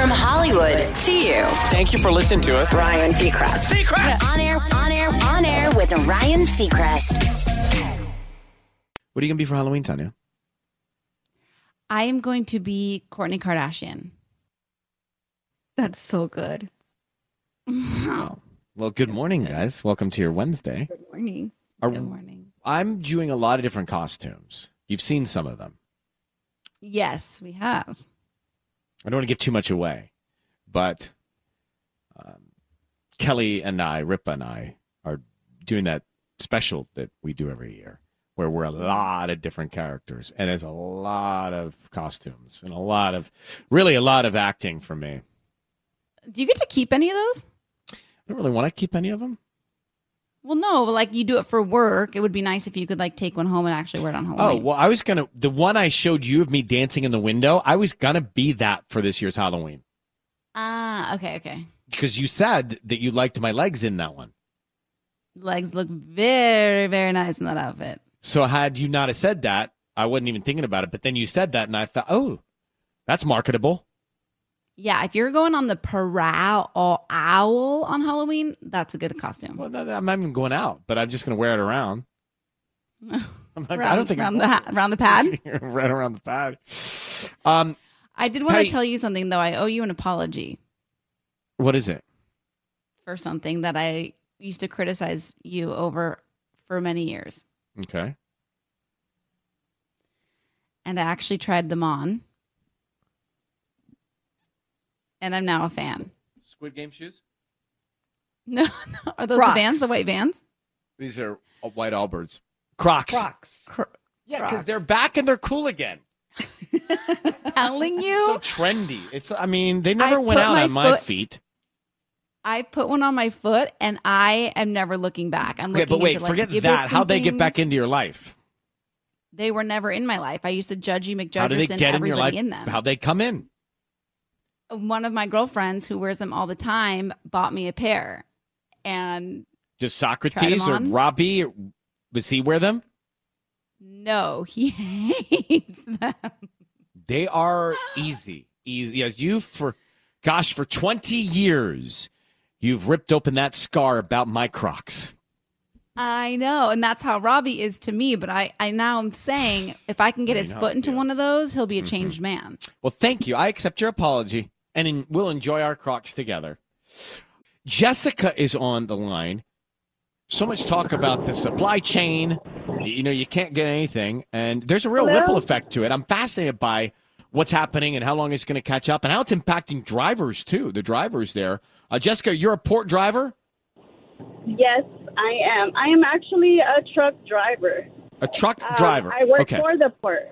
From Hollywood to you. Thank you for listening to us. Ryan Seacrest. Seacrest! On air, on air, on air with Ryan Seacrest. What are you gonna be for Halloween, Tanya? I am going to be Kourtney Kardashian. That's so good. Well, well, good morning, guys. Welcome to your Wednesday. Good morning. Are- Good morning. I'm doing a lot of different costumes. You've seen some of them. Yes, we have. I don't want to give too much away, but um, Kelly and I, Ripa and I, are doing that special that we do every year, where we're a lot of different characters, and it's a lot of costumes and a lot of, really, a lot of acting for me. Do you get to keep any of those? I don't really want to keep any of them. Well, no, like you do it for work. It would be nice if you could like take one home and actually wear it on Halloween. Oh well, I was gonna the one I showed you of me dancing in the window. I was gonna be that for this year's Halloween Ah, okay, okay. because you said that you liked my legs in that one. Legs look very, very nice in that outfit. So had you not have said that, I wasn't even thinking about it. But then you said that, and I thought, oh, that's marketable. Yeah, if you're going on the prowl or owl on Halloween, that's a good costume. Well, no, no, I'm not even going out, but I'm just gonna wear it around. Not, around, I don't think around I'm the ha- around the pad. right around the pad. Um, I did want to tell you something though. I owe you an apology what is it? for something that I used to criticize you over for many years, Okay. and I actually tried them on, and I'm now a fan. Squid Game shoes. No, no, are those Crocs. the vans, the white vans? These are uh, white Allbirds. Crocs. Crocs. Yeah, because they're back and they're cool again. Telling you, so trendy. It's. I mean, they never I went out my on my feet. I put one on my foot, and I am never looking back. I'm Okay, looking but wait, into, like, forget gibbets that. How'd they get back into your life? They were never in my life. I used to Judgy How did they get in your everybody life? in them. How'd they come in? One of my girlfriends who wears them all the time bought me a pair, and Does Socrates or? Robbie? Does he wear them? no, he hates them. They are easy. Easy. Yes, you for, gosh, for twenty years, you've ripped open that scar about my Crocs. I know, and that's how Robbie is to me. But I, I now am saying if I can get I his know, foot into one of those, he'll be Mm-hmm. a changed man. Well, thank you. I accept your apology, and in, we'll enjoy our Crocs together. Jessica is on the line. So much talk about the supply chain. You know, you can't get anything, and there's a real Hello? ripple effect to it. I'm fascinated by what's happening and how long it's going to catch up, and how it's impacting drivers too. The drivers there. Uh, Jessica, you're a port driver, Yes, I am. I am actually a truck driver. a truck Um, driver. I work okay. for the port.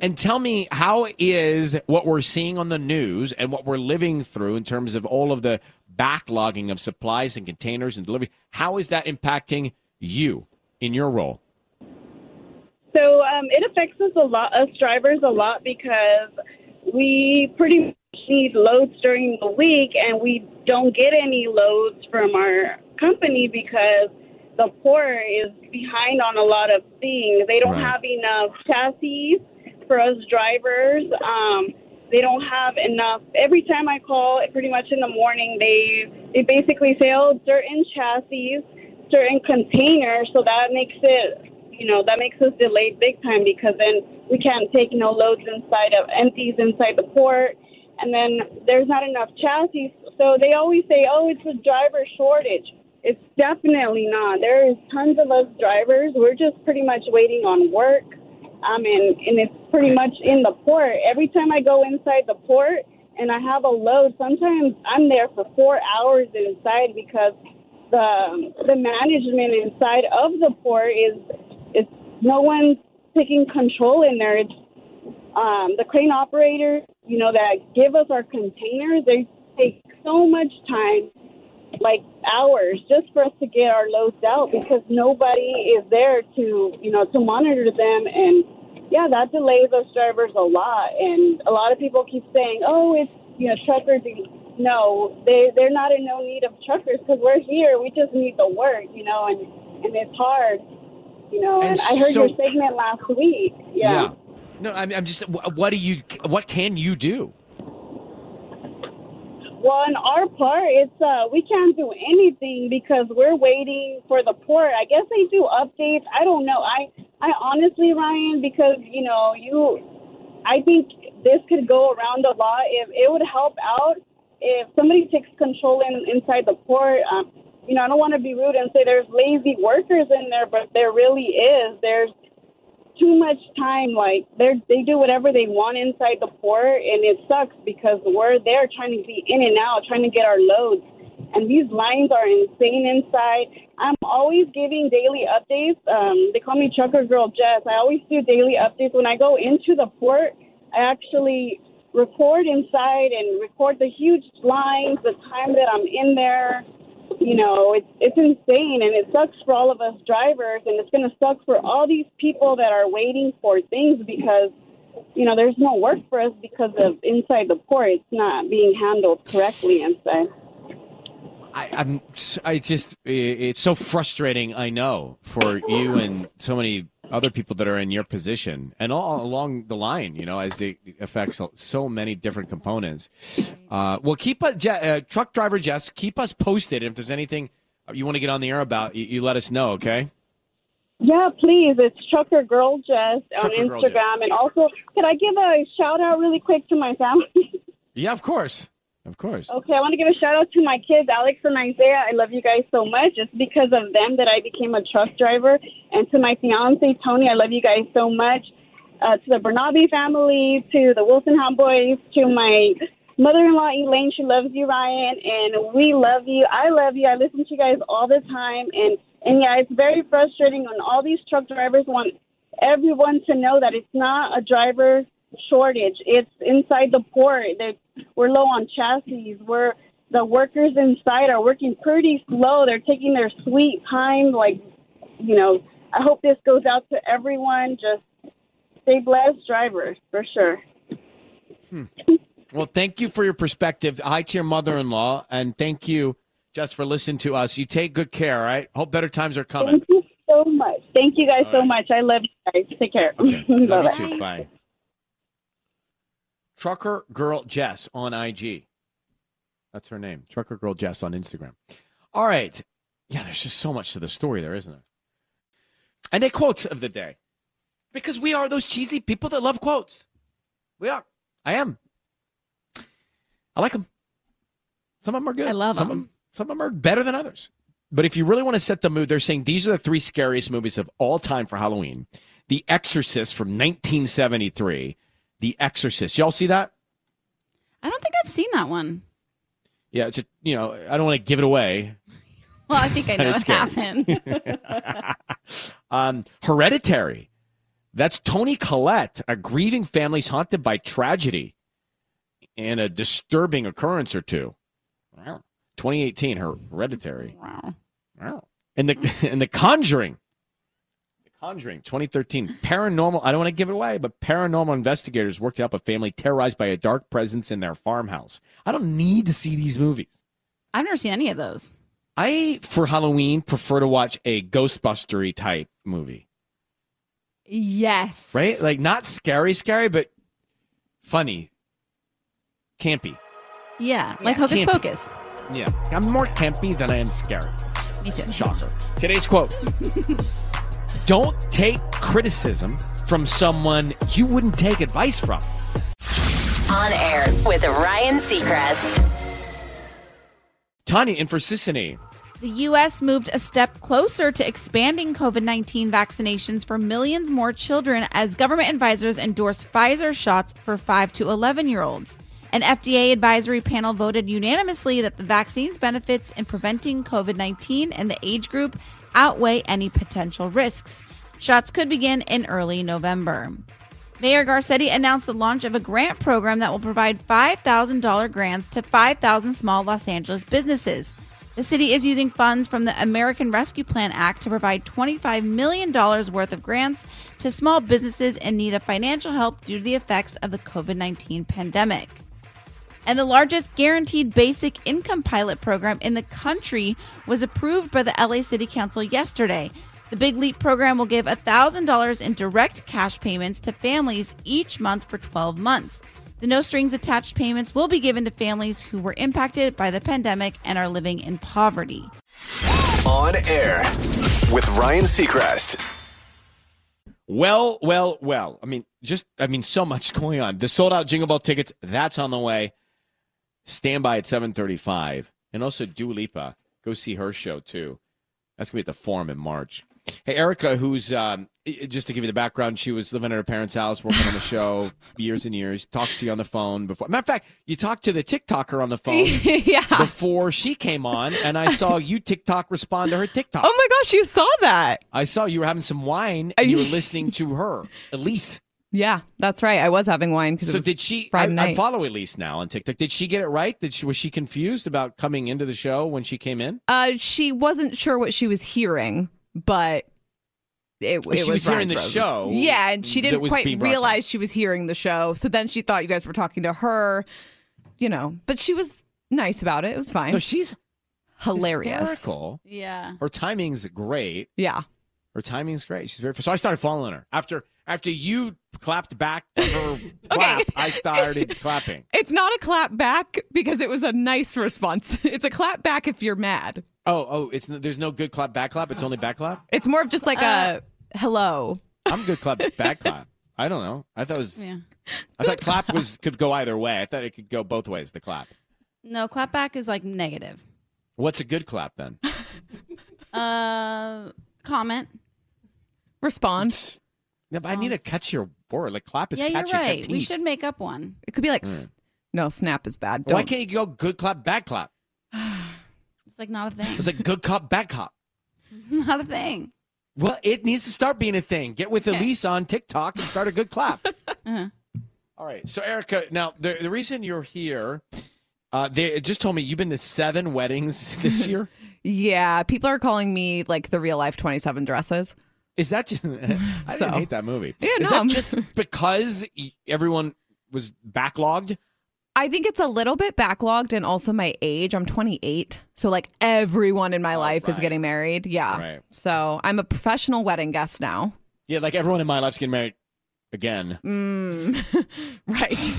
And tell me, how is what we're seeing on the news and what we're living through in terms of all of the backlogging of supplies and containers and delivery? How is that impacting you in your role? So um, it affects us a lot, us drivers a lot, because we pretty much need loads during the week, and we don't get any loads from our company because the port is behind on a lot of things. They don't Right. have enough chassis for us drivers. Um, they don't have enough. Every time I call, pretty much in the morning, they they basically say, "Oh, certain chassis, certain containers," so that makes it you know, that makes us delayed big time because then we can't take no loads inside of empties inside the port. And then there's not enough chassis. So they always say, oh, it's a driver shortage. It's definitely not. There is tons of us drivers. We're just pretty much waiting on work. Um, and, and it's pretty much in the port. Every time I go inside the port and I have a load, sometimes I'm there for four hours inside because the the management inside of the port is is no one's taking control in there. It's um, the crane operators, you know, that give us our containers. They take so much time, like hours, just for us to get our loads out because nobody is there to, you know, to monitor them. And yeah, that delays those drivers a lot. And a lot of people keep saying, oh, it's, you know, truckers. No, they, they're not in no need of truckers because we're here. We just need the work, you know, and, and it's hard, you know. And And, I heard so- your segment last week. Yeah. No, I'm, I'm just. What do you? What can you do? Well, on our part, it's uh, we can't do anything because we're waiting for the port. I guess they do updates. I don't know. I I honestly, Ryan, because you know you, I think this could go around a lot. If it would help out if somebody takes control in, inside the port. Um, you know, I don't want to be rude and say there's lazy workers in there, but there really is. There's too much time. Like they they do whatever they want inside the port, and it sucks because we're there trying to be in and out, trying to get our loads, and these lines are insane inside. I'm always giving daily updates. Um, they call me Trucker Girl Jess. I always do daily updates when I go into the port. I actually record inside and record the huge lines, the time that I'm in there you know, it's it's insane and it sucks for all of us drivers and it's going to suck for all these people that are waiting for things because you know, there's no work for us because of inside the port it's not being handled correctly inside. I, I'm I just it's so frustrating. I know for you and so many other people that are in your position and all along the line, you know, as it affects so many different components. Uh, well, keep a uh, truck driver Jess, keep us posted. If there's anything you want to get on the air about, you, you let us know, okay? Yeah, please. It's Trucker Girl Jess on Instagram. And also, could I give a shout out really quick to my family? yeah, of course. Of course. Okay, I want to give a shout out to my kids, Alex and Isaiah. I love you guys so much. It's because of them that I became a truck driver. And to my fiance, Tony, I love you guys so much. Uh, to the Bernabe family, to the Wilson boys, to my mother-in-law, Elaine. She loves you, Ryan, and we love you. I love you. I listen to you guys all the time. And, and yeah, it's very frustrating when all these truck drivers want everyone to know that it's not a driver shortage. It's inside the port. We're low on chassis. We're the workers inside are working pretty slow. They're taking their sweet time. Like, you know, I hope this goes out to everyone. Just stay blessed, drivers, for sure. Hmm. Well, thank you for your perspective. Hi to your mother-in-law, and thank you, Jess, for listening to us. You take good care. All right. Hope better times are coming. Thank you so much. Thank you guys all so right. much. I love you guys. Take care. Okay. love you too. Bye. Trucker Girl Jess on IG. That's her name. Trucker Girl Jess on Instagram. All right. Yeah, there's just so much to the story there, isn't there? And a quote of the day. Because we are those cheesy people that love quotes. We are. I am. I like them. Some of them are good. I love some them. Of them. Some of them are better than others. But if you really want to set the mood, they're saying these are the three scariest movies of all time for Halloween. The Exorcist from 1973, the Exorcist. Y'all see that? I don't think I've seen that one. Yeah, it's a, you know, I don't want to give it away. Well, I think I know what happened. um, Hereditary. That's Toni Collette, a grieving family's haunted by tragedy and a disturbing occurrence or two. Wow. 2018, Hereditary. Wow. Wow. And the and the Conjuring. Conjuring 2013. Paranormal, I don't want to give it away, but paranormal investigators worked to help a family terrorized by a dark presence in their farmhouse. I don't need to see these movies. I've never seen any of those. I, for Halloween, prefer to watch a Ghostbustery type movie. Yes. Right? Like not scary, scary, but funny, campy. Yeah, like Hocus campy. Pocus. Yeah. I'm more campy than I am scary. Me too. Shocker. Today's quote. Don't take criticism from someone you wouldn't take advice from. On air with Ryan Seacrest. Tanya in for Sisanie. The U.S. moved a step closer to expanding COVID 19 vaccinations for millions more children as government advisors endorsed Pfizer shots for 5 to 11 year olds. An FDA advisory panel voted unanimously that the vaccine's benefits in preventing COVID 19 in the age group outweigh any potential risks. Shots could begin in early November. Mayor Garcetti announced the launch of a grant program that will provide $5,000 grants to 5,000 small Los Angeles businesses. The city is using funds from the American Rescue Plan Act to provide $25 million worth of grants to small businesses in need of financial help due to the effects of the COVID 19 pandemic. And the largest guaranteed basic income pilot program in the country was approved by the LA City Council yesterday. The Big Leap program will give $1,000 in direct cash payments to families each month for 12 months. The no strings attached payments will be given to families who were impacted by the pandemic and are living in poverty. On air with Ryan Seacrest. Well, well, well. I mean, just I mean, so much going on. The sold out Jingle Ball tickets that's on the way. Stand by at seven thirty five, and also Dua Lipa. Go see her show too. That's gonna be at the Forum in March. Hey, Erica, who's um, just to give you the background, she was living at her parents' house, working on the show years and years. Talks to you on the phone before. Matter of fact, you talked to the TikToker on the phone yeah. before she came on, and I saw you TikTok respond to her TikTok. Oh my gosh, you saw that. I saw you were having some wine and you were listening to her, Elise. Yeah, that's right. I was having wine because So did she? I, I follow Elise now on TikTok. Did she get it right? Did she was she confused about coming into the show when she came in? Uh, she wasn't sure what she was hearing, but it, But it she was hearing Ryan's the Roses. show Yeah, and she didn't quite realize she was hearing the show. So then she thought you guys were talking to her, you know. But she was nice about it. It was fine. No, she's Hilarious. hysterical. Yeah. Her timing's great. Yeah. Her timing's great. She's very. So I started following her after after you clapped back to her clap. I started clapping. It's not a clap back because it was a nice response. It's a clap back if you're mad. Oh, oh, it's there's no good clap back clap. It's only back clap. It's more of just like a hello. I'm good clap back clap. I don't know. I thought it was. Yeah. I thought clap was could go either way. I thought it could go both ways. The clap. No, clap back is like negative. What's a good clap then? Uh, comment. Respond. Yeah, but I need to catch your word. Like clap is yeah, you're catchy. It's got right. We should make up one. It could be like, s no, snap is bad. Don't. Why can't you go good clap, bad clap? It's like not a thing. It's like good cop, bad cop. not a thing. Well, it needs to start being a thing. Get with Okay. Elise on TikTok and start a good clap. Uh-huh. All right. So, Erica, now the the reason you're here, uh, they just told me you've been to seven weddings this year. Yeah, people are calling me like the real life 27 dresses. Is that just? I So- didn't hate that movie. Yeah, Is no, that just because everyone was backlogged? I think it's a little bit backlogged and also my age. I'm 28. So like everyone in my life is getting married. Yeah. Right. So I'm a professional wedding guest now. Yeah, like everyone in my life's getting married again. Mm. right.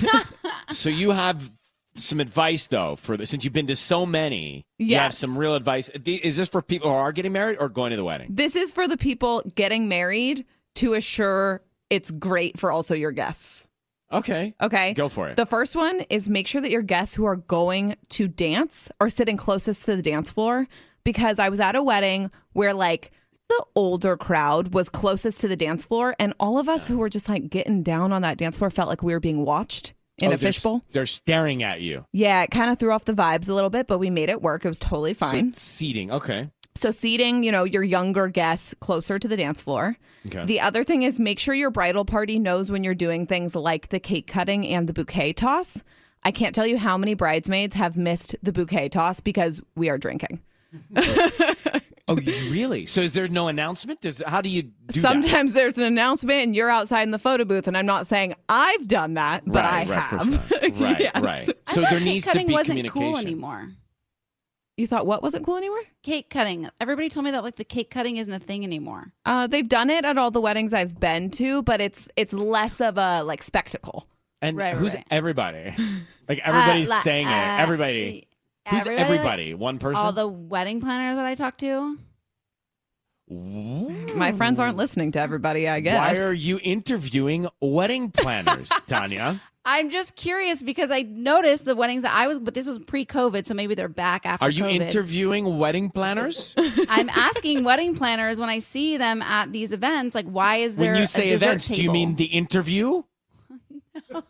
so you have some advice though for the, since you've been to so many. You have some real advice. Is this for people who are getting married or going to the wedding? this is for the people getting married to assure it's great for also your guests. Okay. Okay. Go for it. The first one is make sure that your guests who are going to dance are sitting closest to the dance floor because I was at a wedding where like the older crowd was closest to the dance floor and all of us who were just like getting down on that dance floor felt like we were being watched Oh, in Oh, a they're fishbowl. They're staring at you. Yeah, it kind of threw off the vibes a little bit, but we made it work. It was totally fine. So, seating. Okay. So, seating, you know, your younger guests closer to the dance floor. Okay. The other thing is make sure your bridal party knows when you're doing things like the cake cutting and the bouquet toss. I can't tell you how many bridesmaids have missed the bouquet toss because we are drinking. oh, really? So is there no announcement? There's, how do you do that? Sometimes there's an announcement and you're outside in the photo booth, and I'm not saying I've done that, but Right, I right, have. Right, Yes. right. So thought there cake needs to cutting be wasn't communication. cool anymore. You thought what wasn't cool anymore? Cake cutting. Everybody told me that like the cake cutting isn't a thing anymore. Uh, they've done it at all the weddings I've been to, but it's it's less of a like spectacle. And Right, who's right. everybody? Like everybody's Uh, saying uh, it. Everybody. Who's everybody, everybody? One person? All the wedding planners that I talked to. My friends aren't listening to everybody, I guess. Why are you interviewing wedding planners, Tanya? I'm just curious because I noticed the weddings that I was, but this was pre-COVID, so maybe they're back after. Are you COVID. interviewing wedding planners? I'm asking wedding planners when I see them at these events, like, why is there when you say dessert events, do you mean the interview?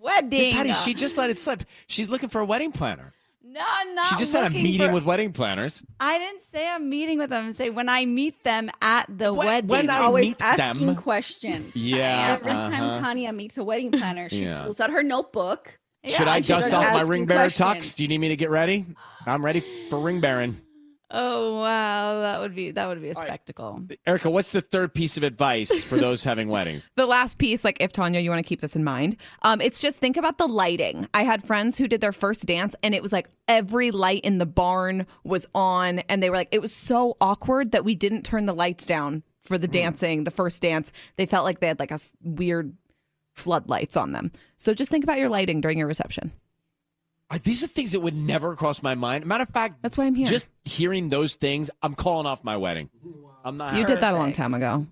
wedding? Patty, she just let it slip. She's looking for a wedding planner. No, not She just had a meeting for- with wedding planners. I didn't say I'm meeting with them. I Say when I meet them at the When- wedding. when I Always meet asking them. questions. Yeah, Every time uh-huh. Tanya meets a wedding planner, she Yeah. pulls out her notebook. Should I dust off my ring bearer questions. tux? Do you need me to get ready? I'm ready for ring bearing. Oh wow, that would be that would be a spectacle. Erica, what's the third piece of advice for those having weddings? the last piece, like if Tanya, you want to keep this in mind, um, it's just think about the lighting. I had friends who did their first dance, and it was like every light in the barn was on, and they were like, it was so awkward that we didn't turn the lights down for the dancing, the first dance. They felt like they had like a weird floodlights on them. So just think about your lighting during your reception. These are things that would never cross my mind. Matter of fact, That's why I'm here. just hearing those things, I'm calling off my wedding. I'm not. you did that a long time ago.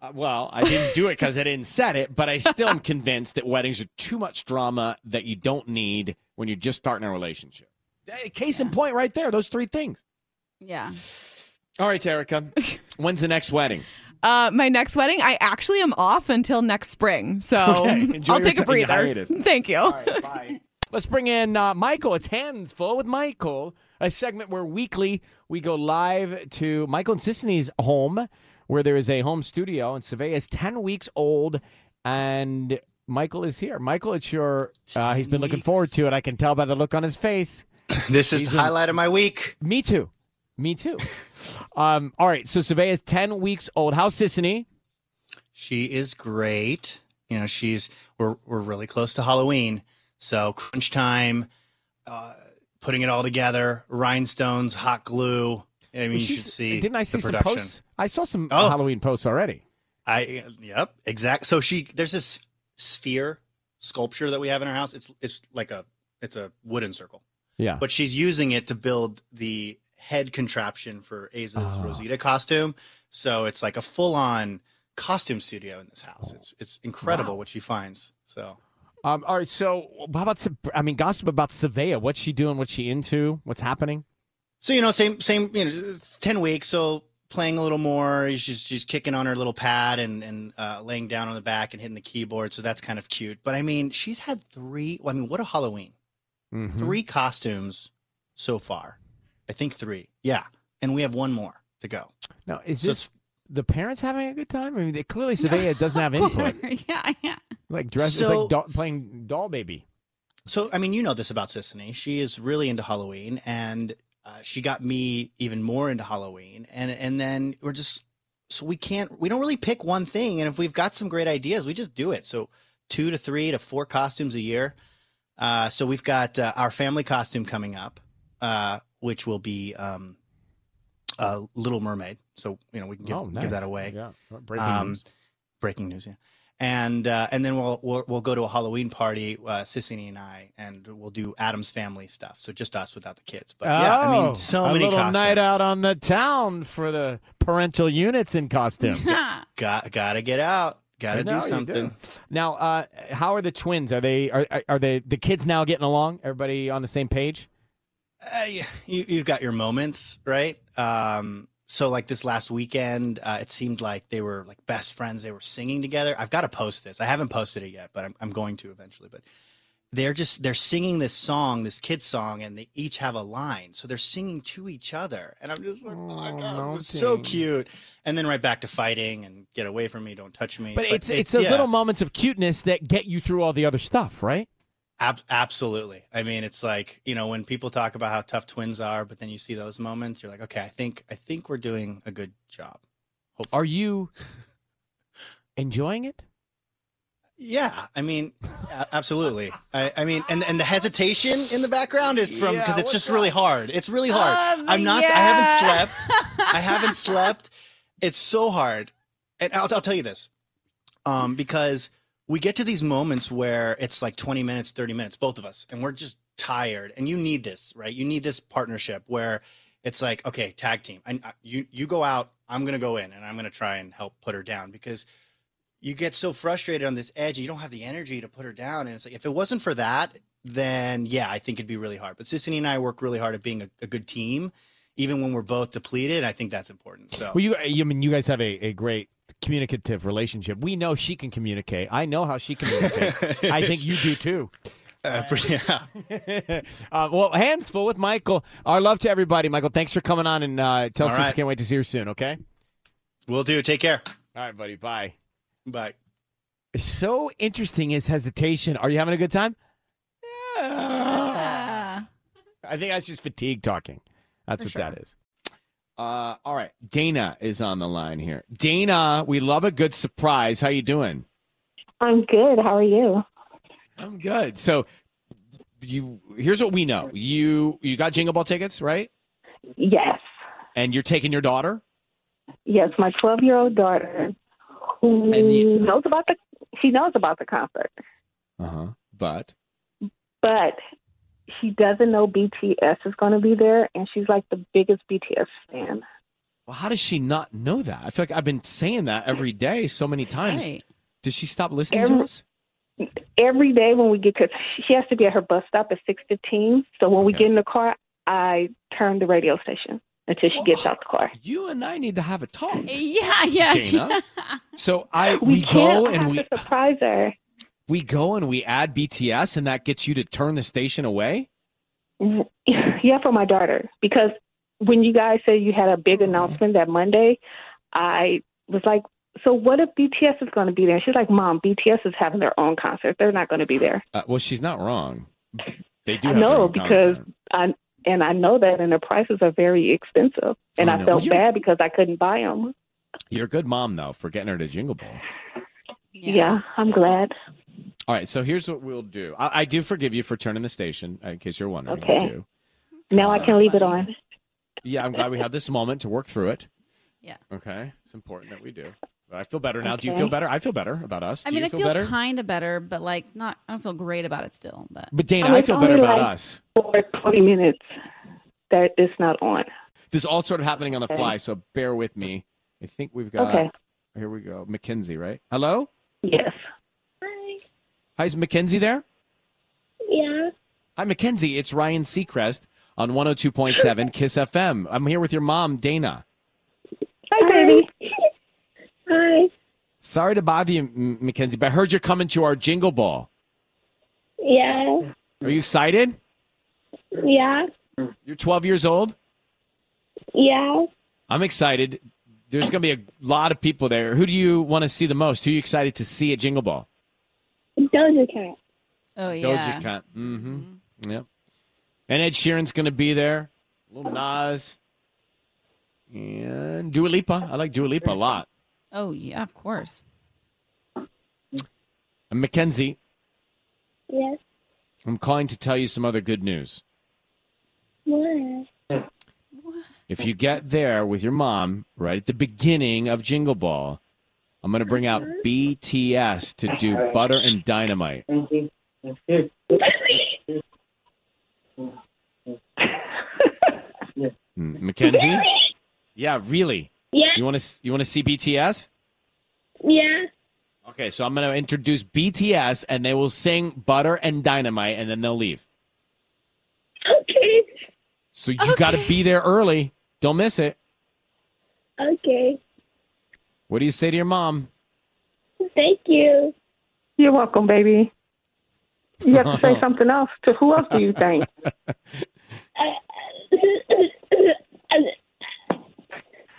Uh, well, I didn't do it because I didn't set it, but I still am convinced that weddings are too much drama that you don't need when you're just starting a relationship. Hey, Case in point, right there. Those three things. Yeah. All right, Erica. When's the next wedding? Uh, my next wedding, I actually am off until next spring. So Okay, enjoy I'll your take a breather. hiatus. Thank you. bye. Let's bring in uh, Michael. It's Hands Full with Michael, a segment where weekly we go live to Michael and Sisanie's home, where there is a home studio, and Savea is 10 weeks old, and Michael is here. Michael, it's your, uh, he's been looking forward to it. I can tell by the look on his face. This is He's the been- highlight of my week. Me too. Me too. um, all right, so Savea is 10 weeks old. How's Sisanie? She is great. You know, she's we're we're really close to Halloween, so crunch time, uh, putting it all together, rhinestones, hot glue. I mean, you should see. Didn't I see the some posts? I saw some Oh. Halloween posts already. I yep, exact. So she there's this sphere sculpture that we have in our house. It's it's like a it's a wooden circle, Yeah. but she's using it to build the head contraption for Aza's Oh. Rosita costume. So it's like a full on costume studio in this house. It's it's incredible what she finds. So Um, all right, so how about I mean gossip about Savea? What's she doing? What's she into? What's happening? so you know same same you know it's 10 weeks so playing a little more she's she's kicking on her little pad and and uh, laying down on the back and hitting the keyboard so that's kind of cute but i mean she's had three well, i mean what a halloween Mhm. three costumes so far i think three yeah and we have one more to go Now, is So this the parents having a good time? I mean, they, clearly Savea doesn't have input. yeah, yeah. Like dress, it's So- like doll, playing doll baby. So, I mean, you know this about Sisanie. She is really into Halloween, and uh, she got me even more into Halloween. And and then we're just so we can't we don't really pick one thing. And if we've got some great ideas, we just do it. So two to three to four costumes a year. Uh, so we've got uh, our family costume coming up, uh, which will be um, a Little Mermaid. So you know we can give, oh, nice. give that away Yeah, breaking um, news. breaking news, yeah. And uh, and then we'll, we'll we'll go to a Halloween party, uh, Sisanie and I, and we'll do Addams family stuff. So just us without the kids. But yeah, I Oh, mean, so a many little costumes. night out on the town for the parental units in costume. Got gotta get out. Gotta I know do something. Now, uh, how are the twins? Are they are are- are they the kids now getting along? Everybody on the same page? Uh, you, you've got your moments, right? Um, so like this last weekend, uh, it seemed like they were like best friends. They were singing together. I've got to post this. I haven't posted it yet, but I'm, I'm going to eventually. But they're just they're singing this song, this kid song, and they each have a line. So they're singing to each other, and I'm just like, oh my god, no, it's so cute. And then right back to fighting and get away from me, don't touch me. But, it's it's, those yeah. little moments of cuteness that get you through all the other stuff, right? Ab- absolutely. I mean, it's like you know when people talk about how tough twins are, but then you see those moments, you're like, okay, I think I think we're doing a good job. Are you enjoying it? Yeah, I mean, absolutely. I, I mean, and and the hesitation in the background is from Yeah, because it's what's just really hard. It's really hard. Um, I'm not. I haven't slept. I haven't slept. It's so hard, and I'll, I'll tell you this, um, because we get to these moments where it's like 20 minutes, 30 minutes, both of us, and we're just tired. And you need this, right? You need this partnership where it's like, okay, tag team. And uh, you you go out, I'm gonna go in, and I'm gonna try and help put her down because you get so frustrated on this edge, you don't have the energy to put her down. And it's like if it wasn't for that, then yeah, I think it'd be really hard. But Sisanie and I work really hard at being a, a good team, even when we're both depleted. I think that's important. So Well, you, you I mean you guys have a, a great communicative relationship. We know she can communicate. I know how she communicates. I think you do too. uh, yeah. uh, well, hands full with Michael. Our love to everybody, Michael. Thanks for coming on and uh, tell All us we right. can't wait to see you soon. Okay. we'll do. Take care. All right, buddy. Bye. Bye. So interesting is hesitation. Are you having a good time? Yeah. I think that's just fatigue talking. That's For what sure. that is. Uh, all right, Dana is on the line here. Dana, we love a good surprise. How you doing? I'm good. How are you? I'm good. So, you here's what we know. You you got Jingle Ball tickets, right? Yes. And you're taking your daughter. Yes, my 12 year old daughter who you- knows about the she knows about the concert, Uh huh. But but she doesn't know BTS is going to be there, and she's like the biggest BTS fan. well, how does she not know that? I feel like I've been saying that every day so many times. Right. Does she stop listening Every- to us? Every day when we get, because she has to be at her bus stop at six fifteen. So when we get in the car, I turn the radio station until she gets out the car. You and I need to have a talk. Yeah, yeah. Dana? So I We, we, can't go and have we to surprise her. We go and we add BTS and that gets you to turn the station away? Yeah, for my daughter. Because when you guys said you had a big announcement that Monday, I was like, so what if BTS is going to be there? She's like, Mom, BTS is having their own concert. They're not going to be there. Uh, well, she's not wrong. They do I know own because concert. I and I know that, and the prices are very expensive. And Oh, I no. felt Well, bad because I couldn't buy them. You're a good mom though for getting her to Jingle Ball. Yeah, I'm glad. All right, so here's what we'll do. I, I do forgive you for turning the station, uh, in case you're wondering. I Okay. do. Now I can leave it on. Yeah, I'm glad we had this moment to work through it. Yeah. Okay, it's important that we do. But I feel better now. Do you Okay. feel better? I feel better about us. I Do mean, you I feel, feel better? kind of better, but like not. I don't feel great about it still. But But Dana, I mean, I it's feel better only about like- us. For 20 minutes that it's not on. This is all sort of happening on the Okay. fly, so bear with me. I think we've got. Okay. Here we go. Mackenzie, right? Hello. Yes. Hi, is Mackenzie there? Yeah. Hi, Mackenzie. It's Ryan Seacrest on 102.7 KIIS FM. I'm here with your mom, Dana. Hi, baby. Hi. Sorry to bother you, M- Mackenzie, but I heard you're coming to our Jingle Ball. Yeah. Are you excited? Yeah. You're 12 years old? Yeah. I'm excited. There's going to be a lot of people there. Who do you want to see the most? Who are you excited to see at Jingle Ball? Doja Cat. oh yeah, Doja Cat. Mm-hmm. Yep. And Ed Sheeran's going to be there. Lil Nas. And Dua Lipa. I like Dua Lipa a lot. oh yeah, of course. And Mackenzie, Yes. I'm calling to tell you some other good news. What? If you get there with your mom right at the beginning of Jingle Ball, I'm going to bring out BTS to do Butter and Dynamite. Mm, Mackenzie? Yeah, really. Yeah. You want to you want to see BTS? Yeah. Okay, so I'm going to introduce BTS and they will sing Butter and Dynamite and then they'll leave. Okay. So you got to be there early. Don't miss it. Okay. What do you say to your mom? Thank you. You're welcome, baby. You have to say something else. To who else do you think?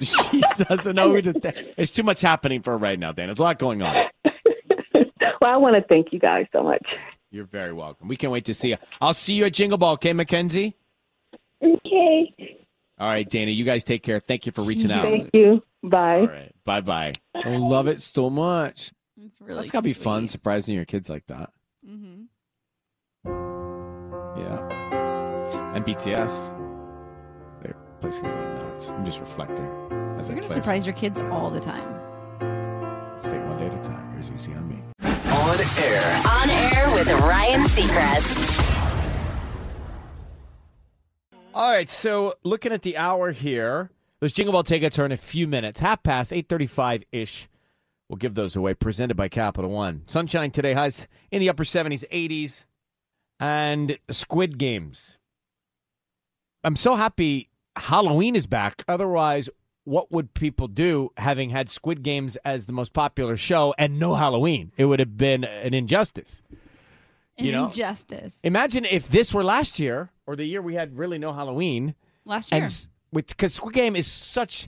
She doesn't know who to th- It's too much happening for her right now, Dan. There's a lot going on. well, I want to thank you guys so much. You're very welcome. We can't wait to see you. I'll see you at Jingle Ball, okay, Mackenzie? Okay. All right, Dana, you guys take care. Thank you for reaching out. Thank you. Bye. All right. Bye bye. I love it so much. It's really. That's got to be fun surprising your kids like that. Mm-hmm. Yeah. And BTS. They're placing it nuts. I'm just reflecting. As You're I gonna place surprise your kids all the time. Let's take one day at a time. Here's easy on me. On air. On air with Ryan Seacrest. All right, so looking at the hour here, those Jingle Ball tickets are in a few minutes. Half past, 8.35 ish. We'll give those away, presented by Capital One. Sunshine today, highs in the upper 70s, 80s, and Squid Games. I'm so happy Halloween is back. Otherwise, what would people do having had Squid Games as the most popular show and no Halloween? It would have been an injustice. An You know? injustice. Imagine if this were last year or the year we had really no Halloween. Last year. And because Squid Game is such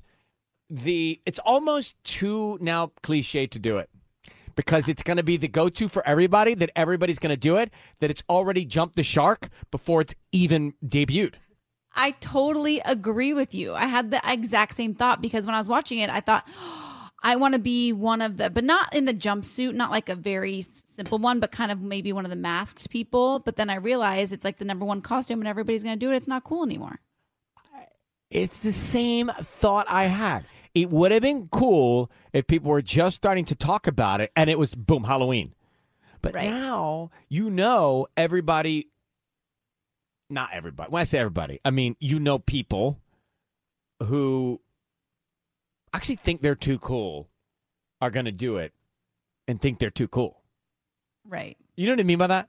the, it's almost too now cliche to do it because it's going to be the go-to for everybody. That everybody's going to do it. That it's already jumped the shark before it's even debuted. I totally agree with you. I had the exact same thought because when I was watching it, I thought, I want to be one of the, but not in the jumpsuit, not like a very simple one, but kind of maybe one of the masked people. But then I realized it's like the number one costume and everybody's going to do it. It's not cool anymore. It's the same thought I had. It would have been cool if people were just starting to talk about it and it was boom, Halloween. But Right. now you know everybody, not everybody. When I say everybody, I mean you know people who actually think they're too cool are going to do it and think they're too cool. Right. You know what I mean by that?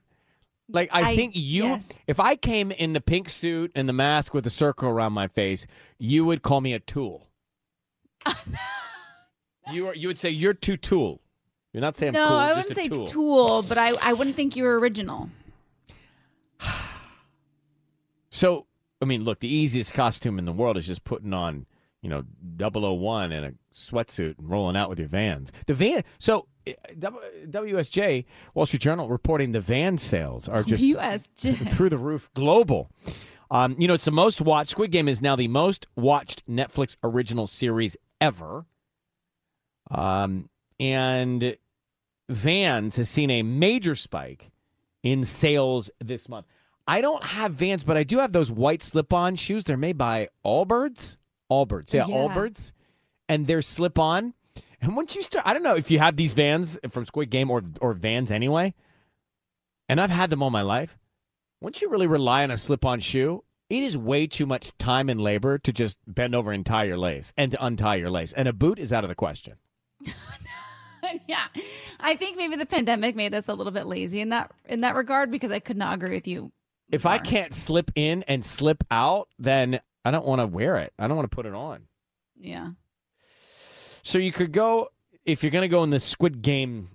Like I, I- think you yes. if I came in the pink suit and the mask with a circle around my face, you would call me a tool. you are you would say you're too tool. You're not saying no, cool, I wouldn't say tool. tool. but I, I wouldn't think you were original. So, I mean, look, the easiest costume in the world is just putting on, you know, 001 and a sweatsuit and rolling out with your vans. The van, so WSJ, Wall Street Journal, reporting the van sales are just USJ. through the roof global. Um, you know, it's the most watched. Squid Game is now the most watched Netflix original series ever. Um, and Vans has seen a major spike in sales this month. I don't have Vans, but I do have those white slip-on shoes. They're made by Allbirds. Allbirds, yeah, Yeah. Allbirds, and they're slip-on. And once you start, I don't know if you have these Vans from Squid Game or or Vans anyway. And I've had them all my life. Once you really rely on a slip-on shoe, it is way too much time and labor to just bend over and tie your lace and to untie your lace. And a boot is out of the question. yeah. I think maybe the pandemic made us a little bit lazy in that in that regard because I could not agree with you. If I can't slip in and slip out, then I don't want to wear it. I don't want to put it on. Yeah. So you could go if you're going to go in the Squid Game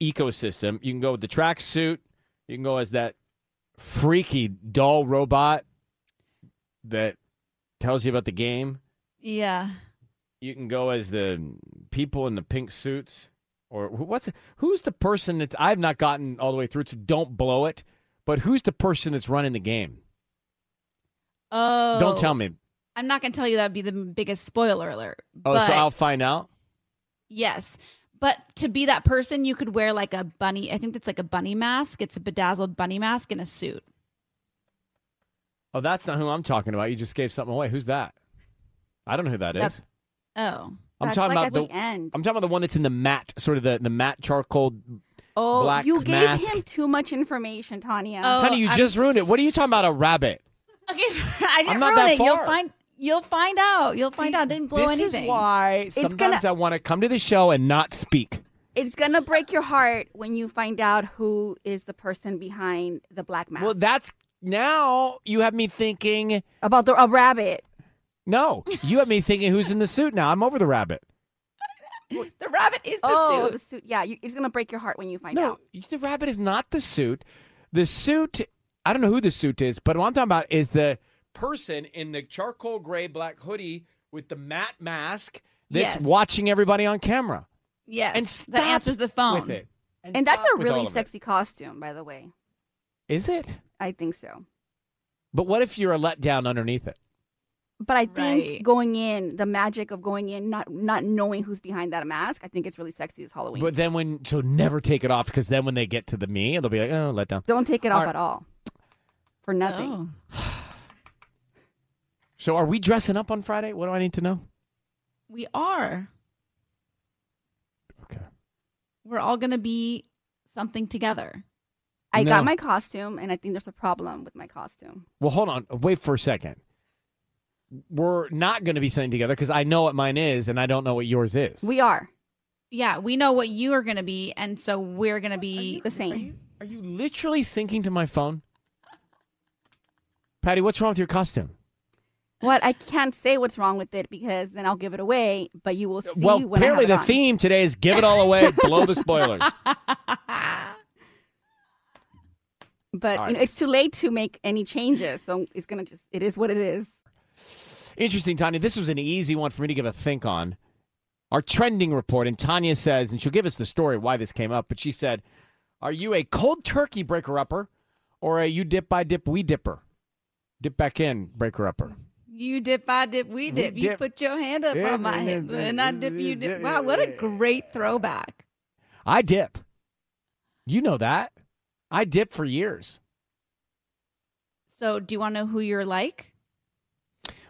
ecosystem. You can go with the tracksuit. You can go as that freaky doll robot that tells you about the game. Yeah. You can go as the people in the pink suits, or what's who's the person that I've not gotten all the way through. So don't blow it. But who's the person that's running the game? Oh. Don't tell oh. me. I'm not going to tell you that would be the biggest spoiler alert. Oh, so I'll find out. Yes. But to be that person, you could wear like a bunny. I think it's like a bunny mask. It's a bedazzled bunny mask and a suit. Oh, that's not who I'm talking about. You just gave something away. Who's that? I don't know who that is. That's- Oh. I'm talking like about the. the end. I'm talking about the one that's in the matte, sort of the the matte charcoal. Oh, black you gave mask. him too much information, Tanya. Oh, Honey, you oh, I'm just ruined it. What are you talking about? A rabbit? Okay, I didn't not ruin that it. You'll find. You'll find out. You'll find out. Didn't blow this anything. This is why sometimes gonna- I want to come to the show and not speak. It's gonna break your heart when you find out who is the person behind the black mask. Well, that's now you have me thinking. about the a rabbit. No, you have me thinking who's in the suit now. I'm over the rabbit. The rabbit is the oh, suit. the suit. Yeah, you, it's gonna break your heart when you find No, out. the rabbit is not the suit. The suit. I don't know who the suit is, but what I'm talking about is the person in the charcoal gray black hoodie with the matte mask that's Yes. watching everybody on camera. yes. and that answers the phone. With it. And that's a really of it. sexy costume, by the way. Is it? I think so. But what if you're a letdown underneath it? But I think Right. going in, the magic of going in, not not knowing who's behind that mask, I think it's really sexy as Halloween. But then when so never take it off because then when they get to the me, they'll be like, oh, letdown. Don't take it All off right. at all. For nothing. Oh. So are we dressing up on Friday? What do I need to know? We are. Okay. We're all going to be something together. I No. got my costume, and I think there's a problem with my costume. Well, hold on. Wait for a second. We're not going to be sitting together because I know what mine is and I don't know what yours is. We are Yeah, we know what you are going to be, and so we're going to be the same. Are you literally syncing to my phone? Patty, what's wrong with your costume? What I can't say what's wrong with it because then I'll give it away. But you will see well, when I have apparently the on. theme today is give it all away, blow the spoilers. But All you know, it's too late to make any changes, so it's gonna just it is what it is. Interesting, Tanya. This was an easy one for me to give a think on. Our trending report, and Tanya says, and she'll give us the story why this came up, but she said, Are you a cold turkey breaker upper or a you dip by dip we dipper? Dip back in, breaker upper. You dip, I dip, we dip. You dip. put your hand up Yeah, on my hip, yeah, and I dip, you dip. Wow, what a great throwback. I dip. You know that. I dip for years. So, do you want to know who you're like?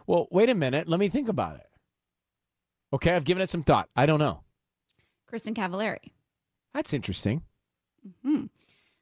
Well, wait a minute. Let me think about it. Okay, I've given it some thought. I don't know. Kristin Cavallari. That's interesting. Hmm.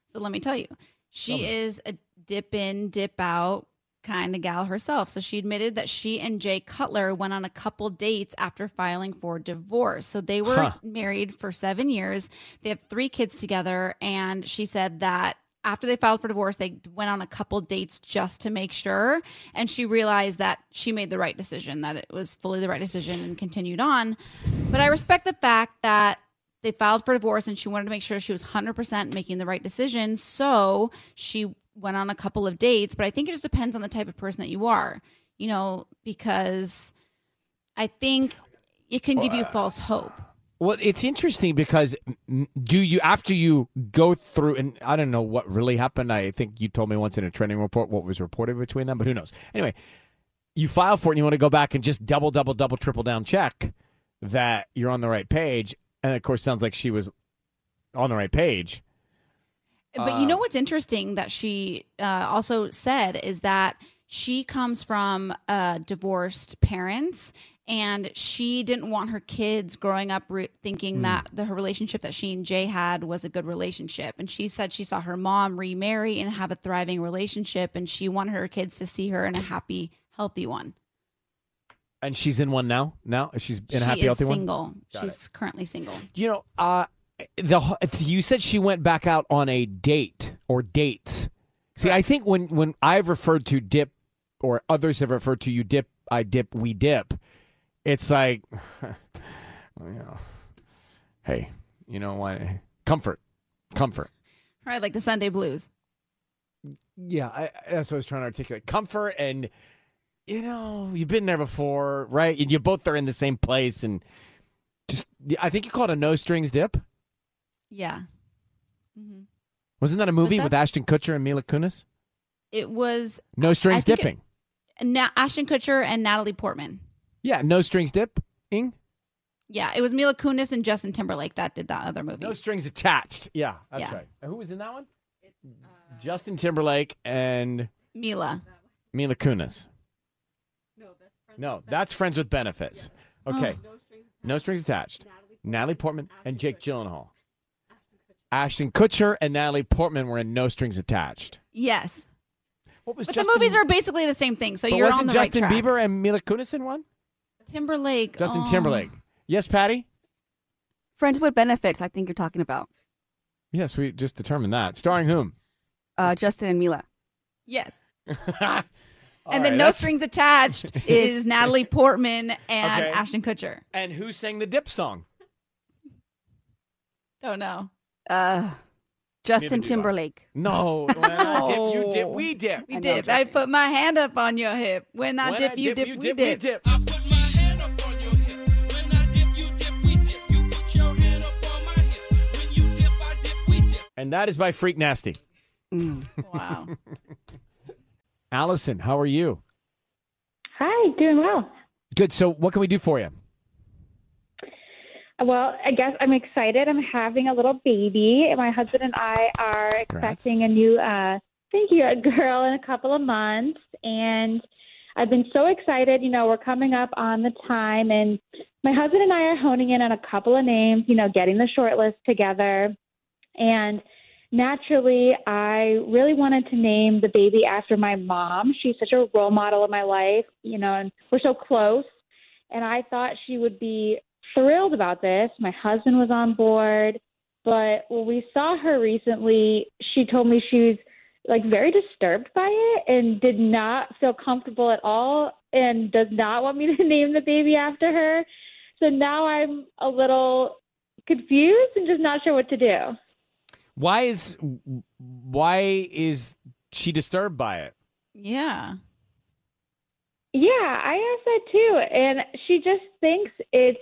So let me tell you, she is a dip in, dip out kind of gal herself. So she admitted that she and Jay Cutler went on a couple dates after filing for divorce. So they were Huh. married for seven years. They have three kids together. And she said that after they filed for divorce, they went on a couple dates just to make sure. And she realized that she made the right decision, that it was fully the right decision and continued on. But I respect the fact that they filed for divorce and she wanted to make sure she was 100% making the right decision. So she went on a couple of dates. But I think it just depends on the type of person that you are, you know, because I think it can give you uh, false hope. Well, it's interesting because do you after you go through and I don't know what really happened. I think you told me once in a trending report what was reported between them, but who knows? Anyway, you file for it and you want to go back and just double, double, double, triple down check that you're on the right page. And of course, sounds like she was on the right page. But you know what's interesting that she uh, also said is that she comes from uh, divorced parents and she didn't want her kids growing up re- thinking Mm. that the her relationship that she and Jay had was a good relationship. And she said she saw her mom remarry and have a thriving relationship and she wanted her kids to see her in a happy, healthy one. And she's in one now. Now she's in a she happy, is healthy single. one. Got She's currently single. You know, uh, the it's- you said she went back out on a date or dates. See, I think when when I've referred to dip or others have referred to you dip, I dip, we dip. It's like, you know, hey, you know what? Comfort, comfort. Right, like the Sunday blues. Yeah, I, that's what I was trying to articulate. Comfort and you know, you've been there before, right? And you both are in the same place, and just I think you call it a no strings dip. Yeah. Mm-hmm. Wasn't that a movie that- with Ashton Kutcher and Mila Kunis? It was No strings I think it- dipping. Na- Ashton Kutcher and Natalie Portman. yeah, no strings dipping. Yeah, it was Mila Kunis and Justin Timberlake that did that other movie. No strings attached. Yeah, that's Yeah. right. Who was in that one? Justin Timberlake and Mila. Mila Kunis. No, that's friends with benefits. Okay. No strings attached. Natalie Portman and Jake Gyllenhaal. Ashton Kutcher and Natalie Portman were in No Strings Attached. Yes. What was but Justin- the movies are basically the same thing, so but you're wasn't on the Justin right track. Bieber and Mila Kunis in one? Timberlake. Justin oh. Timberlake. Yes, Patty? Friends with benefits, I think you're talking about. Yes, we just determined that. Starring whom? Uh, Justin and Mila. Yes. All and then right, No that's- Strings Attached is Natalie Portman and Okay. Ashton Kutcher. And who sang the dip song? Don't know. Uh, Justin. Timberlake. No, when I dip, you dip, we dip. We dip. I put my hand up on your hip. When I When dip, I you dip, we dip, I put my hand up on your hip. When I dip, you we dip, You put your hand up on my hip. When you dip. I dip, we dip. And that is by Freak Nasty. Wow. Allison, how are you? Hi, doing well. Good. So, what can we do for you? Well, I guess I'm excited. I'm having a little baby, my husband and I are expecting a new, uh, thank you, a girl in a couple of months. And I've been so excited. You know, we're coming up on the time, and my husband and I are honing in on a couple of names, you know, getting the short list together. And naturally, I really wanted to name the baby after my mom. She's such a role model in my life, you know, and we're so close. And I thought she would be thrilled about this. My husband was on board, but when we saw her recently, she told me she was like very disturbed by it and did not feel comfortable at all and does not want me to name the baby after her. So now I'm a little confused and just not sure what to do. Why is why is she disturbed by it? Yeah. Yeah, I asked that too. And she just thinks it's,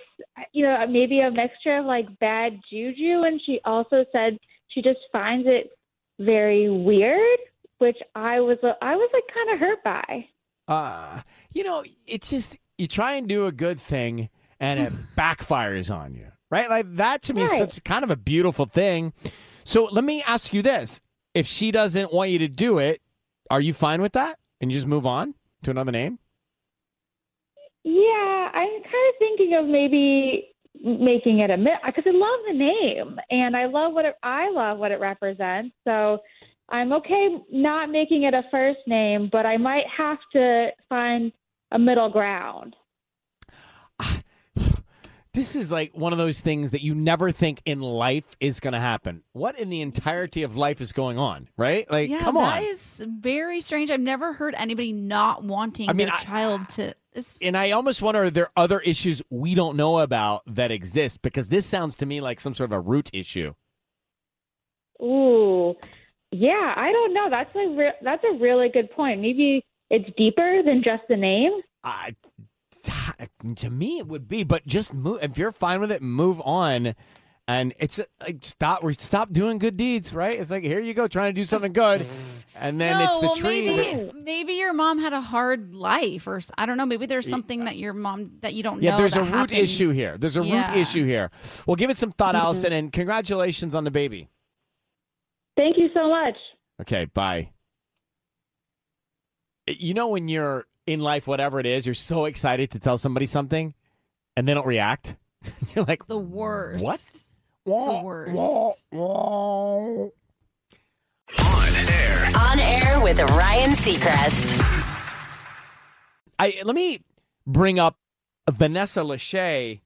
you know, maybe a mixture of like bad juju. And she also said she just finds it very weird, which I was, I was like kind of hurt by. Uh, you know, it's just you try and do a good thing and it backfires on you, right? Like that to me is such kind of a beautiful thing. So let me ask you this: If she doesn't want you to do it, are you fine with that and you just move on to another name? Yeah, I'm kind of thinking of maybe making it a middle because I love the name and I love what it, I love what it represents. So I'm okay not making it a first name, but I might have to find a middle ground. This is like one of those things that you never think in life is going to happen. What in the entirety of life is going on, right? Like, yeah, come on. that is very strange. I've never heard anybody not wanting I mean, their I- child to. It's, and I almost wonder are there other issues we don't know about that exist because this sounds to me like some sort of a root issue. Ooh, yeah, I don't know. That's a re- that's a really good point. Maybe it's deeper than just the name. I, to me, it would be, but just move. If you're fine with it, move on. And it's uh, like stop. We stop doing good deeds, right? It's like here you go, trying to do something good, and then no, it's the well, tree. maybe that- maybe your mom had a hard life, or I don't know. Maybe there's something that your mom that you don't yeah, know. there's a that root happened. issue here. There's a Yeah. root issue here. Well, give it some thought, Mhm. Allison, and congratulations on the baby. Thank you so much. Okay, bye. You know when you're in life, whatever it is, you're so excited to tell somebody something, and they don't react. you're like, The worst. What? The worst. On air On air with Ryan Seacrest. I let me bring up Vanessa Lachey.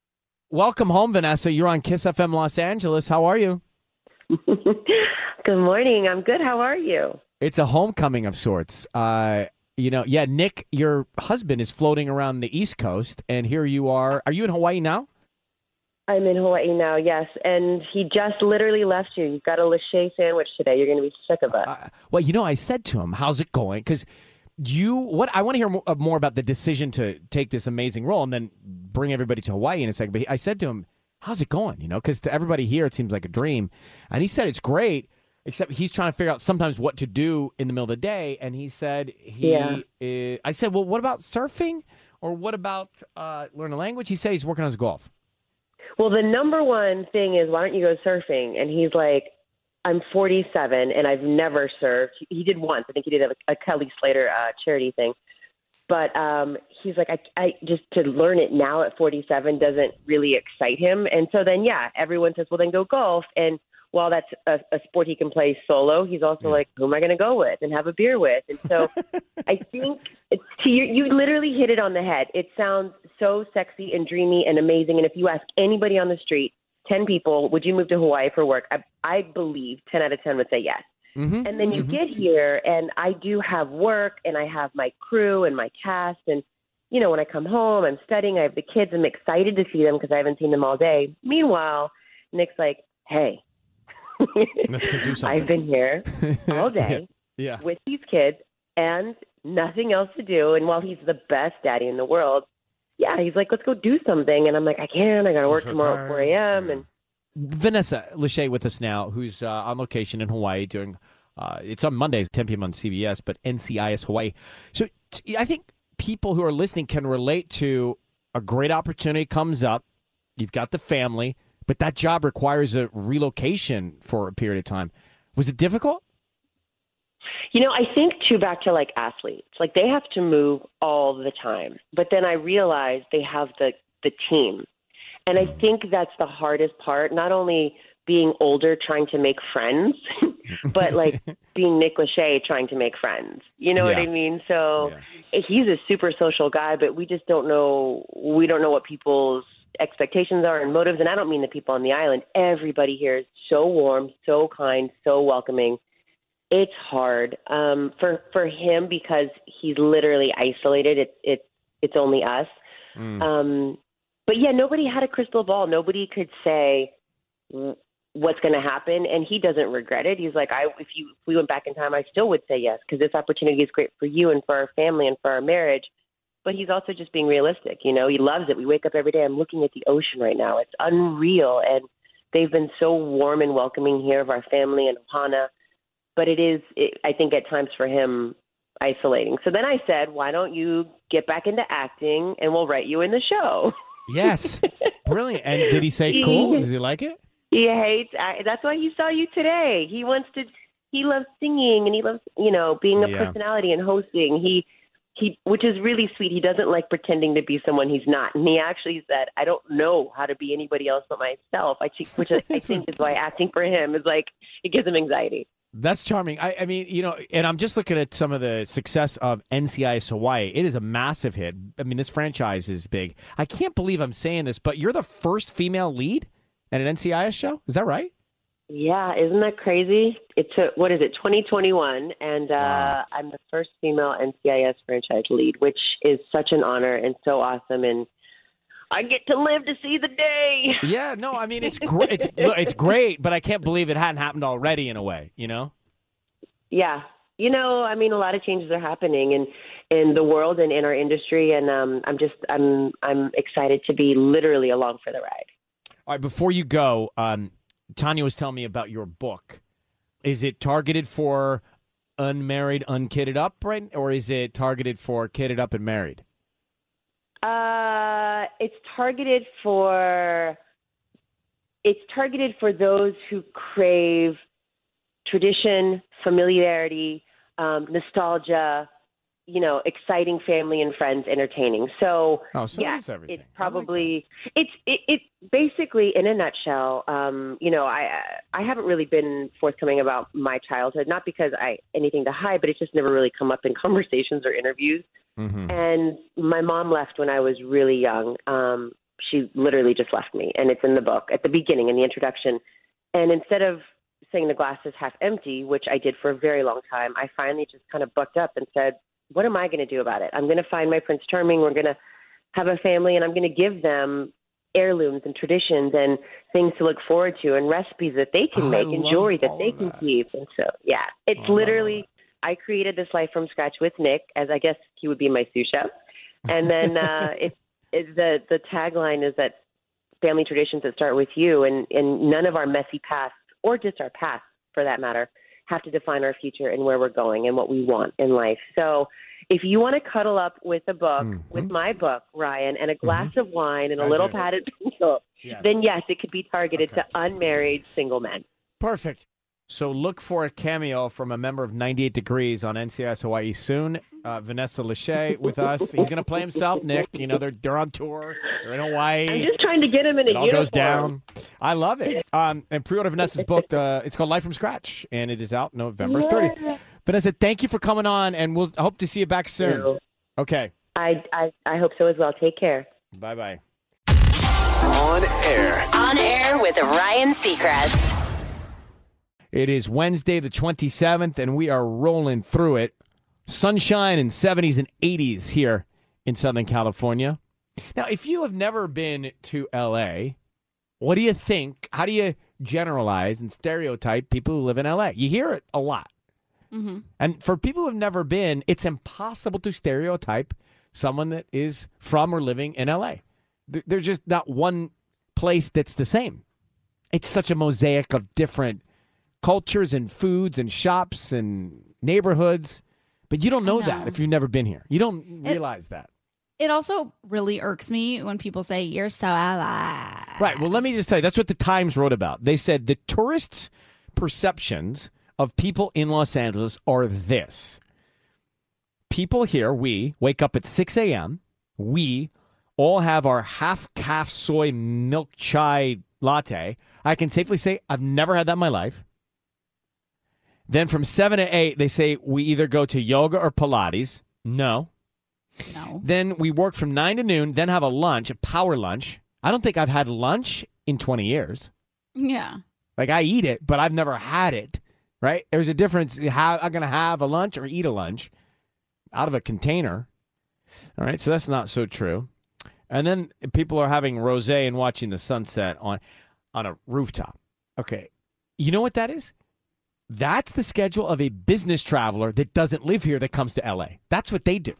Welcome home, Vanessa. You're on KIIS FM Los Angeles. How are you? Good morning. I'm good. How are you? It's a homecoming of sorts. Uh, you know, yeah, Nick, your husband is floating around the East Coast, and here you are. Are you in Hawaii now? I'm in Hawaii now, yes. And he just literally left you. You've got a Lachey sandwich today. You're going to be sick of it. Uh, Well, you know, I said to him, "How's it going?" Because you, what I want to hear more, uh, more about the decision to take this amazing role and then bring everybody to Hawaii in a second. But he, I said to him, "How's it going?" You know, because to everybody here, it seems like a dream, and he said it's great. Except he's trying to figure out sometimes what to do in the middle of the day, and he said he. Yeah. uh, I said, "Well, what about surfing, or what about uh, learning a language?" He said he's working on his golf. Well, the number one thing is, why don't you go surfing? And he's like, I'm 47 and I've never surfed. He did once. I think he did a, a Kelly Slater uh, charity thing. But um, he's like, I, I just to learn it now at 47 doesn't really excite him. And so then, yeah, everyone says, well, then go golf. And while that's a, a sport he can play solo, he's also like, who am I going to go with and have a beer with? And so I think it's, to you, you literally hit it on the head. It sounds so sexy and dreamy and amazing. And if you ask anybody on the street, 10 people, would you move to Hawaii for work? I, I believe 10 out of 10 would say yes. Mm-hmm. And then you get here, and I do have work, and I have my crew and my cast. And, you know, when I come home, I'm studying, I have the kids, I'm excited to see them because I haven't seen them all day. Meanwhile, Nick's like, hey, Let's go do something. I've been here all day Yeah. with these kids and nothing else to do. And while he's the best daddy in the world, yeah, he's like, let's go do something. And I'm like, I can't. I got to work tomorrow at 4 a.m. And Vanessa Lachey with us now, who's uh, on location in Hawaii doing. Uh, it's on Mondays, 10 p.m. on CBS, but NCIS Hawaii. So t- I think people who are listening can relate to a great opportunity comes up. You've got the family, but that job requires a relocation for a period of time. Was it difficult? You know, I think too back to like athletes. Like they have to move all the time. But then I realize they have the the team. And I think that's the hardest part, not only being older trying to make friends, but like being Nick Lachey trying to make friends. You know what I mean? So he's a super social guy, but we just don't know we don't know what people's expectations are and motives and I don't mean the people on the island. Everybody here is so warm, so kind, so welcoming it's hard um, for for him because he's literally isolated. It's it's it's only us. Um, but yeah, nobody had a crystal ball. Nobody could say what's going to happen, and he doesn't regret it. He's like, I if you if we went back in time, I still would say yes because this opportunity is great for you and for our family and for our marriage. But he's also just being realistic. You know, he loves it. We wake up every day. I'm looking at the ocean right now. It's unreal, and they've been so warm and welcoming here of our family and Ohana but it is it, i think at times for him isolating so then i said why don't you get back into acting and we'll write you in the show Yes. Brilliant. And did he say cool? Does he like it? he hates that's why he saw you today he wants to he loves singing and he loves you know being a Yeah. personality and hosting he he, which is really sweet. He doesn't like pretending to be someone he's not, and he actually said, "I don't know how to be anybody else but myself." I which I, I think is why acting for him is like it gives him anxiety. That's charming. I, I mean, you know, and I'm just looking at some of the success of NCIS Hawaii. It is a massive hit. I mean, this franchise is big. I can't believe I'm saying this, but you're the first female lead at an NCIS show. Is that right? Yeah, isn't that crazy? It's a, what is it, 2021, and uh, I'm the first female NCIS franchise lead, which is such an honor and so awesome, and I get to live to see the day. Yeah, no, I mean it's great. It's it's great, but I can't believe it hadn't happened already. In a way, you know. Yeah, you know, I mean, a lot of changes are happening in in the world and in our industry, and um, I'm just I'm I'm excited to be literally along for the ride. All right, before you go, um, Tanya was telling me about your book. Is it targeted for unmarried, unkidded up, right, or is it targeted for kidded up and married? Uh, it's targeted for it's targeted for those who crave tradition, familiarity, um, nostalgia, you know, exciting family and friends entertaining. So, Oh, so yeah, it's probably it's it, it basically in a nutshell. Um, you know, I I haven't really been forthcoming about my childhood, not because I anything to hide, but it's just never really come up in conversations or interviews. Mm-hmm. And my mom left when I was really young. Um, she literally just left me, and it's in the book at the beginning in the introduction. And instead of saying the glass is half empty, which I did for a very long time, I finally just kind of bucked up and said, "What am I going to do about it? I'm going to find my Prince Charming. We're going to have a family, and I'm going to give them heirlooms and traditions and things to look forward to, and recipes that they can I make, and jewelry that they can that. keep. And so, yeah, it's love literally." I created this life from scratch with Nick, as I guess he would be my sous chef. And then uh, it, it, the the tagline is that family traditions that start with you, and and none of our messy past or just our past, for that matter, have to define our future and where we're going and what we want in life. So. If you want to cuddle up with a book, mm-hmm. with my book, Ryan, and a mm-hmm. glass of wine and a I little do. padded pencil, Yes. then yes, it could be targeted to unmarried single men. Perfect. So look for a cameo from a member of 98 Degrees on NCIS Hawaii soon. Uh, Vanessa Lachey with us. He's going to play himself, Nick. You know, they're, they're on tour. They're in Hawaii. I'm just trying to get him in a it all uniform. goes down. I love it. Um, and pre-order Vanessa's book. Uh, it's called Life from Scratch, and it is out November 30th. Vanessa, thank you for coming on, and we'll hope to see you back soon. you. Okay. I, I I hope so as well. Take care. Bye bye. On air. On air with Ryan Seacrest. It is Wednesday, the 27th, and we are rolling through it. Sunshine and 70s and 80s here in Southern California. Now, if you have never been to LA, what do you think? How do you generalize and stereotype people who live in LA? You hear it a lot. Mm-hmm. And for people who have never been, it's impossible to stereotype someone that is from or living in LA. There's just not one place that's the same. It's such a mosaic of different cultures and foods and shops and neighborhoods. But you don't know, that if you've never been here. You don't It- realize that. It also really irks me when people say you're so LA. Right. Well, let me just tell you that's what the Times wrote about. They said the tourists' perceptions of people in Los Angeles are this people here, we wake up at 6 a.m., we all have our half caf soy milk chai latte. I can safely say I've never had that in my life. Then from 7 to 8, they say we either go to yoga or Pilates. No. No. Then we work from 9 to noon, then have a lunch, a power lunch. I don't think I've had lunch in 20 years. Yeah. Like I eat it, but I've never had it. Right? There's a difference. How I'm going to have a lunch or eat a lunch out of a container. All right, so that's not so true. And then people are having rosé and watching the sunset on on a rooftop. Okay, you know what that is? That's the schedule of a business traveler that doesn't live here that comes to LA. That's what they do.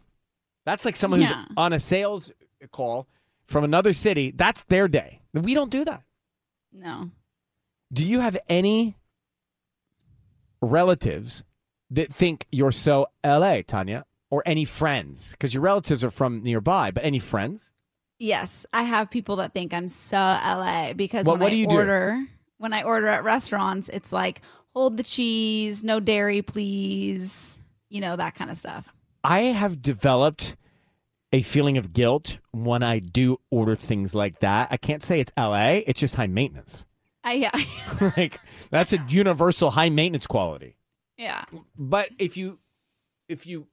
That's like someone Yeah. who's on a sales call from another city. That's their day. We don't do that. No. Do you have any relatives that think you're so LA, Tanya, or any friends? Because your relatives are from nearby, but any friends? Yes, I have people that think I'm so LA because What- when I you do? order when I order at restaurants, it's like hold the cheese, no dairy, please. You know that kind of stuff. I have developed a feeling of guilt when I do order things like that. I can't say it's LA, it's just high maintenance. I, yeah. like that's a universal high maintenance quality. yeah. But if you if you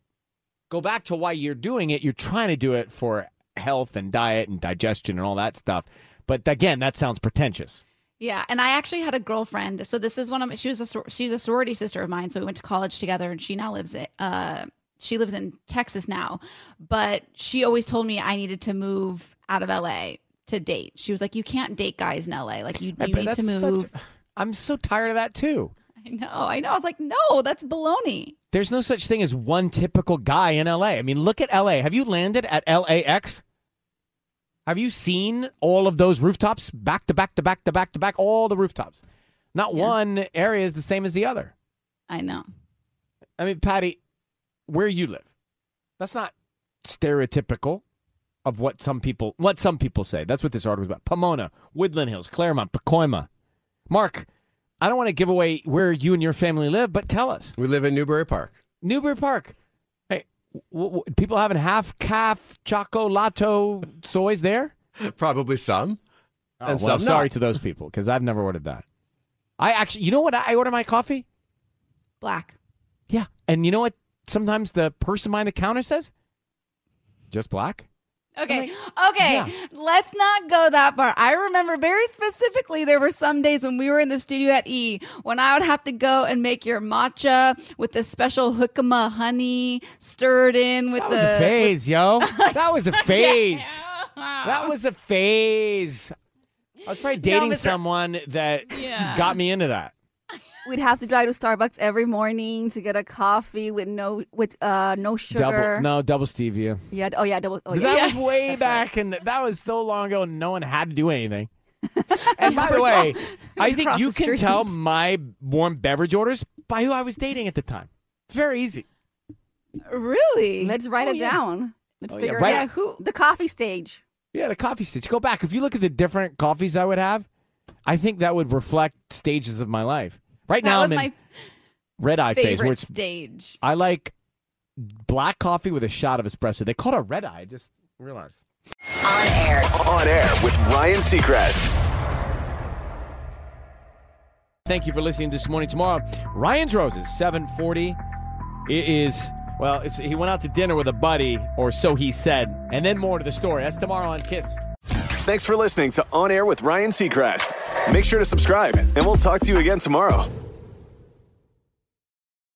go back to why you're doing it, you're trying to do it for health and diet and digestion and all that stuff. But again, that sounds pretentious. Yeah, and I actually had a girlfriend. So this is one of my, she was a she's a sorority sister of mine. So we went to college together, and she now lives in uh she lives in Texas now. But she always told me I needed to move out of LA to date. She was like, "You can't date guys in LA. Like you, Right, you need to move." such- I'm so tired of that too. I know, I know. I was like, "No, that's baloney." There's no such thing as one typical guy in LA. I mean, look at LA. Have you landed at LAX? Have you seen all of those rooftops back to back to back to back to back? All the rooftops. Not one area is the same as the other. I know. I mean, Patty, where you live, that's not stereotypical of what some people what some people say. That's what this article was about. Pomona, Woodland Hills, Claremont, Pacoima. Mark, I don't want to give away where you and your family live, but tell us. We live in Newbury Park. Newbury Park. Hey, w- w- people having half caf choco chocolate soys there? Probably some. Oh, and well, some sorry not. to those people because I've never ordered that. I actually, you know what? I order my coffee. Black. Yeah, and you know what? Sometimes the person behind the counter says, "Just black." Okay. Okay. Let's not go that far. I remember very specifically there were some days when we were in the studio at E when I would have to go and make your matcha with the special hookama honey stirred in with That the That was a phase, yo. That was a phase. That was a phase. I was probably dating Mr. someone that Yeah. got me into that. We'd have to drive to Starbucks every morning to get a coffee with no with uh no sugar. Double, no, double stevia. Yeah. Oh yeah. Double. Oh yeah. that was way back, and that was so long ago. and No one had to do anything. And by the first of all, way, I think you the can tell my warm beverage orders by who I was dating at the time. Very easy. Really? Let's write Oh, it yeah. down. Let's Oh, yeah, figure right- it out. Who the coffee stage? Yeah, the coffee stage. Go back. If you look at the different coffees I would have, I think that would reflect stages of my life. Right That now, was I'm in my red eye phase where favorite it's stage. I like black coffee with a shot of espresso. They call it a red eye. I just realized. On air. On air with Ryan Seacrest. Thank you for listening this morning. Tomorrow, Ryan's Roses, 740. It is, well, it's, he went out to dinner with a buddy, or so he said. And then more to the story. That's tomorrow on KIIS. Thanks for listening to On Air with Ryan Seacrest. Make sure to subscribe, and we'll talk to you again tomorrow.